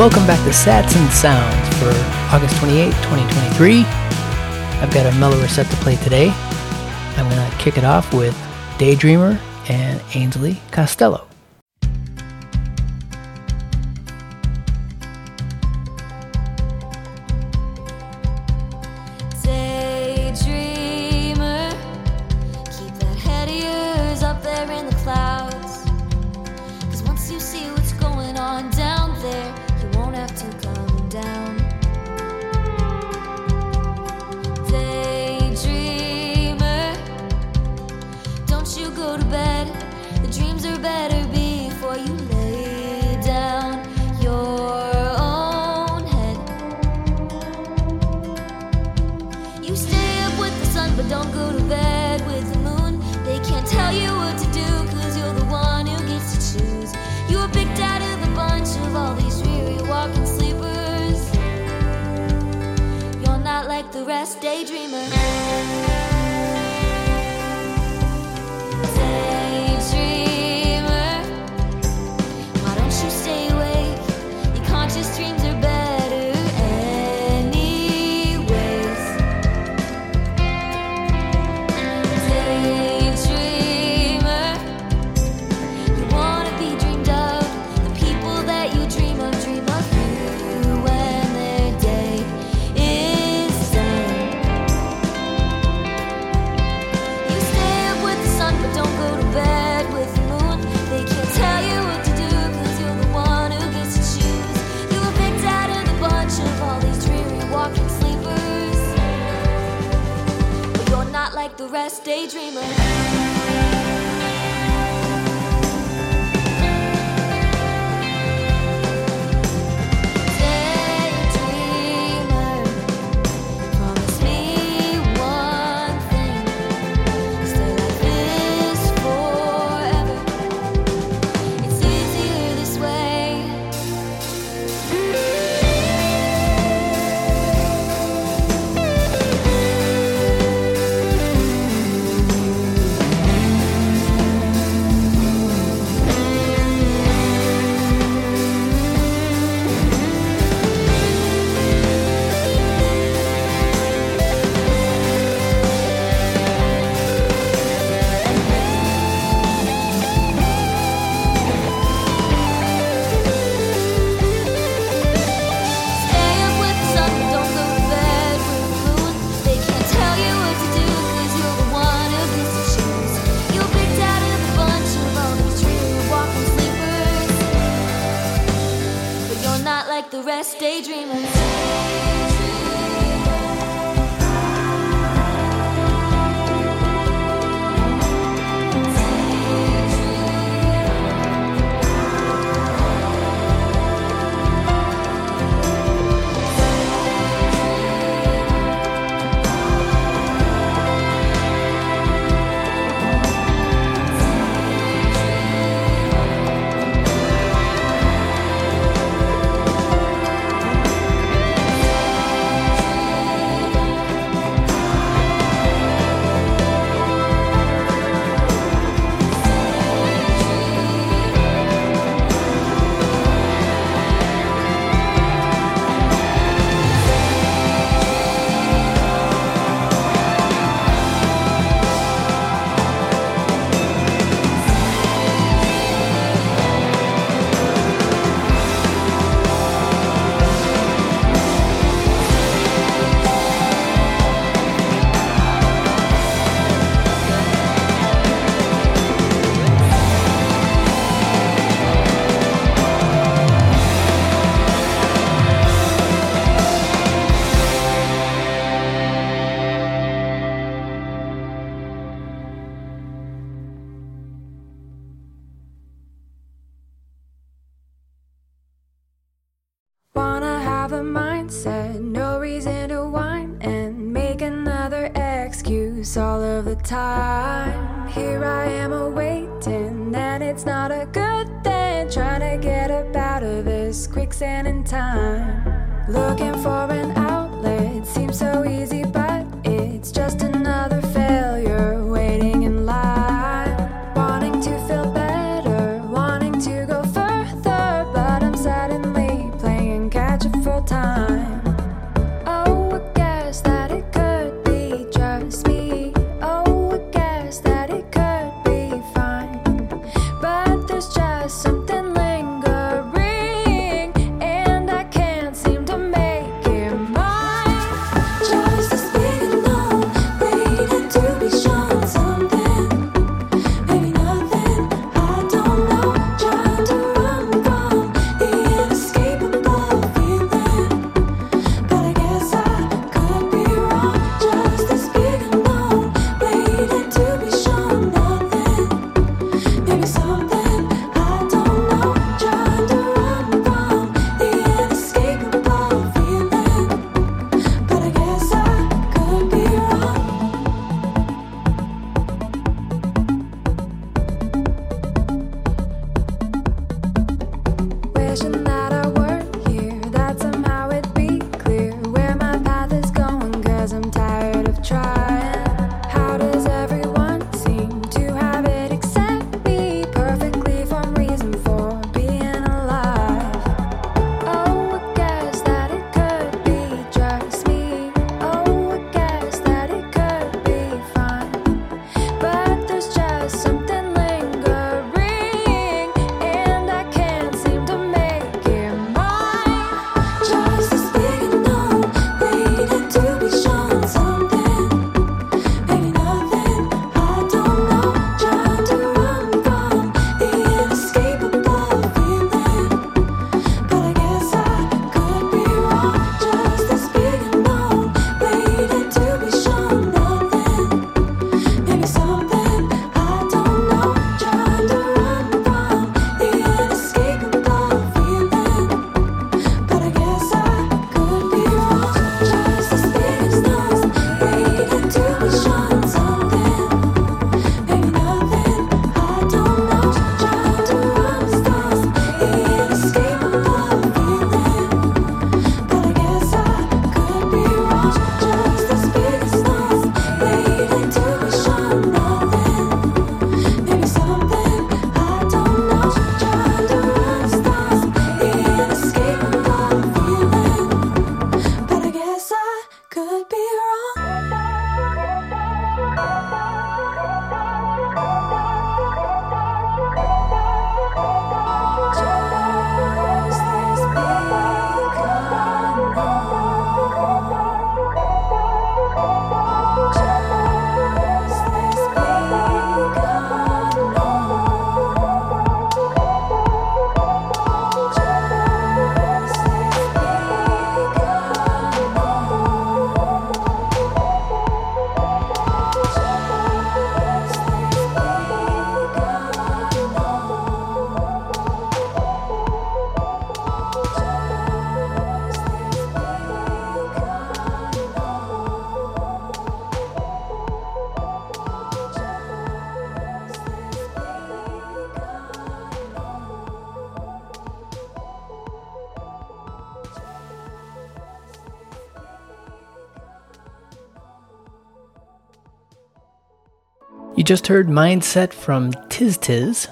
Welcome back to Sats and Sounds for August 28, 2023. I've got a mellower set to play today. I'm going to kick it off with Daydreamer and Ainsley Costello. rest, daydreamer. best daydreamers. this quicksand in time, looking for an just heard Mindset from Tis Tis.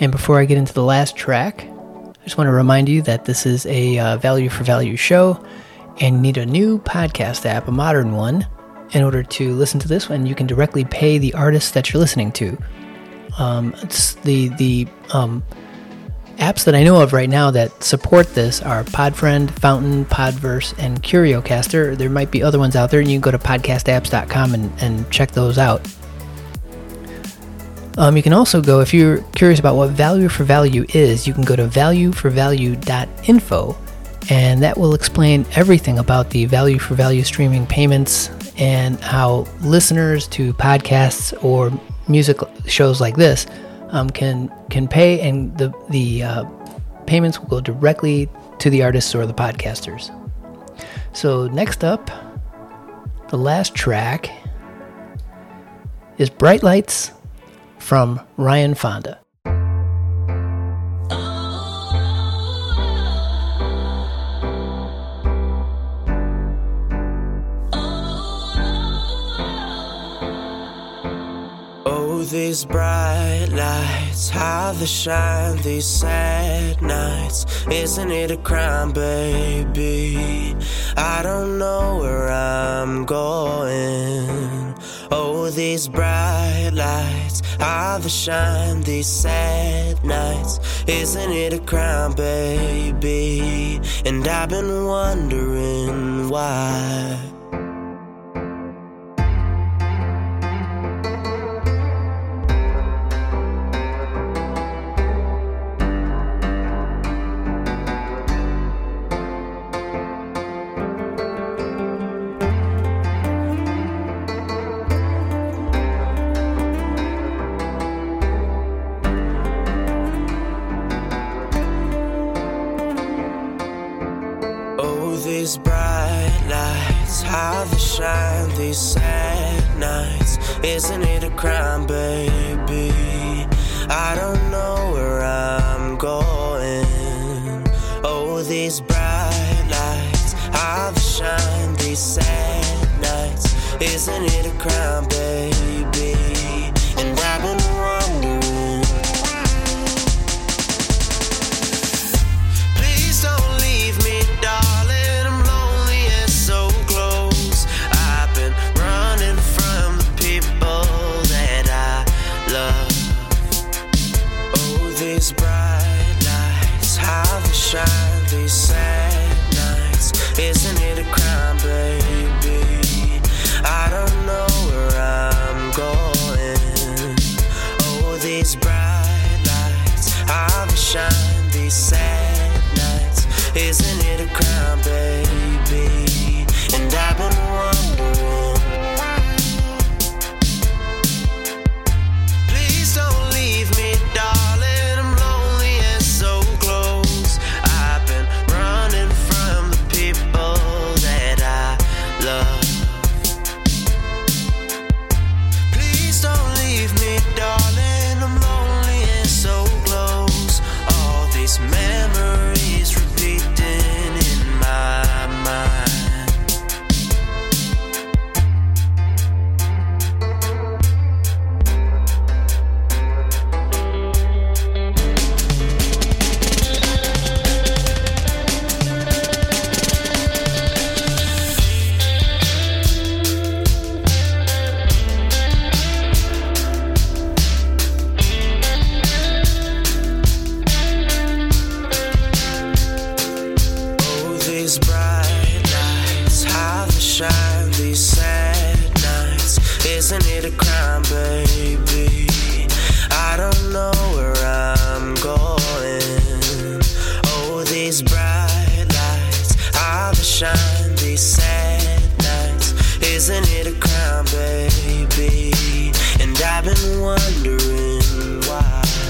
And before I get into the last track, I just want to remind you that this is a uh, value for value show and you need a new podcast app, a modern one, in order to listen to this one. You can directly pay the artist that you're listening to. Um, it's the the um, apps that I know of right now that support this are Podfriend, Fountain, Podverse, and CurioCaster. There might be other ones out there, and you can go to podcastapps.com and, and check those out. Um, you can also go, if you're curious about what value for value is, you can go to valueforvalue.info, and that will explain everything about the value for value streaming payments and how listeners to podcasts or music shows like this um, can can pay, and the the uh, payments will go directly to the artists or the podcasters. So next up, the last track is "Bright Lights" from Ryan Fonda. Oh, these bright lights, how they shine these sad nights. Isn't it a crime, baby? I don't know where I'm going. Oh, these bright lights, they shine these sad nights. Isn't it a crime, baby? And I've been wondering why. These bright lights, how they shine these sad nights. Isn't it a crime, baby? I don't know where I'm going. Oh, these bright lights, how they shine these sad nights. Isn't it a crime, baby? sunshine, these sad nights. Isn't it a crime, baby? And I've been wondering why.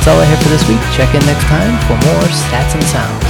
That's all I have for this week. Check in next time for more Sats and Sounds.